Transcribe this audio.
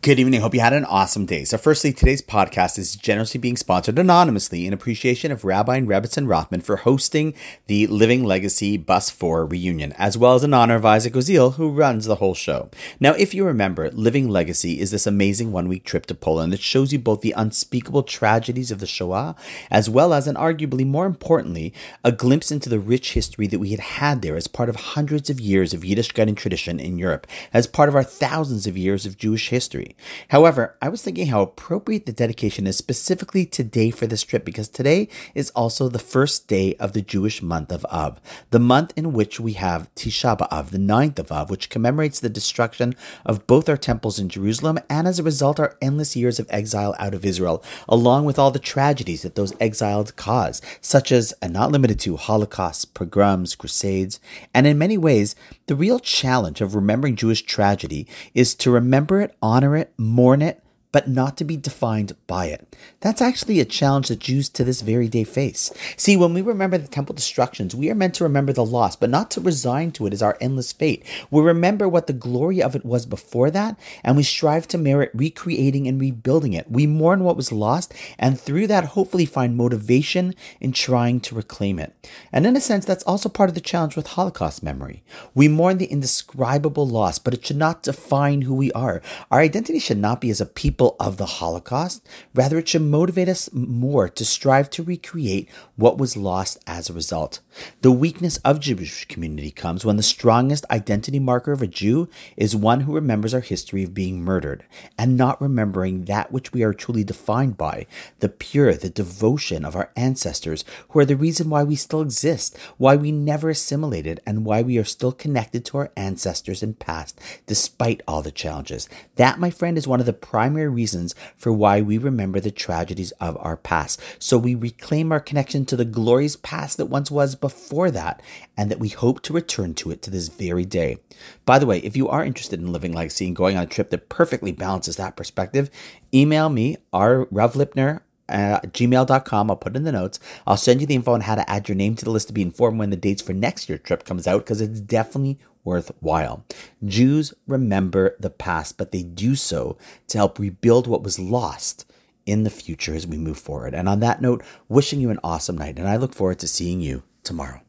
Good evening. Hope you had an awesome day. So, firstly, today's podcast is generously being sponsored anonymously in appreciation of Rabbi and Rebbetzin Rothman for hosting the Living Legacy Bus 4 reunion, as well as in honor of Isaac Oziel, who runs the whole show. Now, if you remember, Living Legacy is this amazing one week trip to Poland that shows you both the unspeakable tragedies of the Shoah, as well as, and arguably more importantly, a glimpse into the rich history that we had had there as part of hundreds of years of Yiddishkeit and tradition in Europe, as part of our thousands of years of Jewish history. However, I was thinking how appropriate the dedication is specifically today for this trip because today is also the first day of the Jewish month of Av, the month in which we have Tisha B'Av, the ninth of Av, which commemorates the destruction of both our temples in Jerusalem and as a result our endless years of exile out of Israel, along with all the tragedies that those exiled caused, such as, and not limited to, holocausts, pogroms, crusades, and in many ways, the real challenge of remembering Jewish tragedy is to remember it, honor it, mourn it, but not to be defined by it. That's actually a challenge that Jews to this very day face. See, when we remember the temple destructions, we are meant to remember the loss, but not to resign to it as our endless fate. We remember what the glory of it was before that, and we strive to merit recreating and rebuilding it. We mourn what was lost, and through that, hopefully find motivation in trying to reclaim it. And in a sense, that's also part of the challenge with Holocaust memory. We mourn the indescribable loss, but it should not define who we are. Our identity should not be as a people people of the Holocaust. Rather, it should motivate us more to strive to recreate what was lost as a result. The weakness of Jewish community comes when the strongest identity marker of a Jew is one who remembers our history of being murdered and not remembering that which we are truly defined by, the pure, the devotion of our ancestors who are the reason why we still exist, why we never assimilated, and why we are still connected to our ancestors and past despite all the challenges. That, my friend, is one of the primary reasons for why we remember the tragedies of our past. So we reclaim our connection to the glorious past that once was before that, and that we hope to return to it to this very day. By the way, if you are interested in living legacy and going on a trip that perfectly balances that perspective, email me, r Rav Lipner, uh, gmail.com. I'll put in the notes. I'll send you the info on how to add your name to the list to be informed when the dates for next year trip comes out because it's definitely worthwhile. Jews remember the past, but they do so to help rebuild what was lost in the future as we move forward. And on that note, wishing you an awesome night, and I look forward to seeing you tomorrow.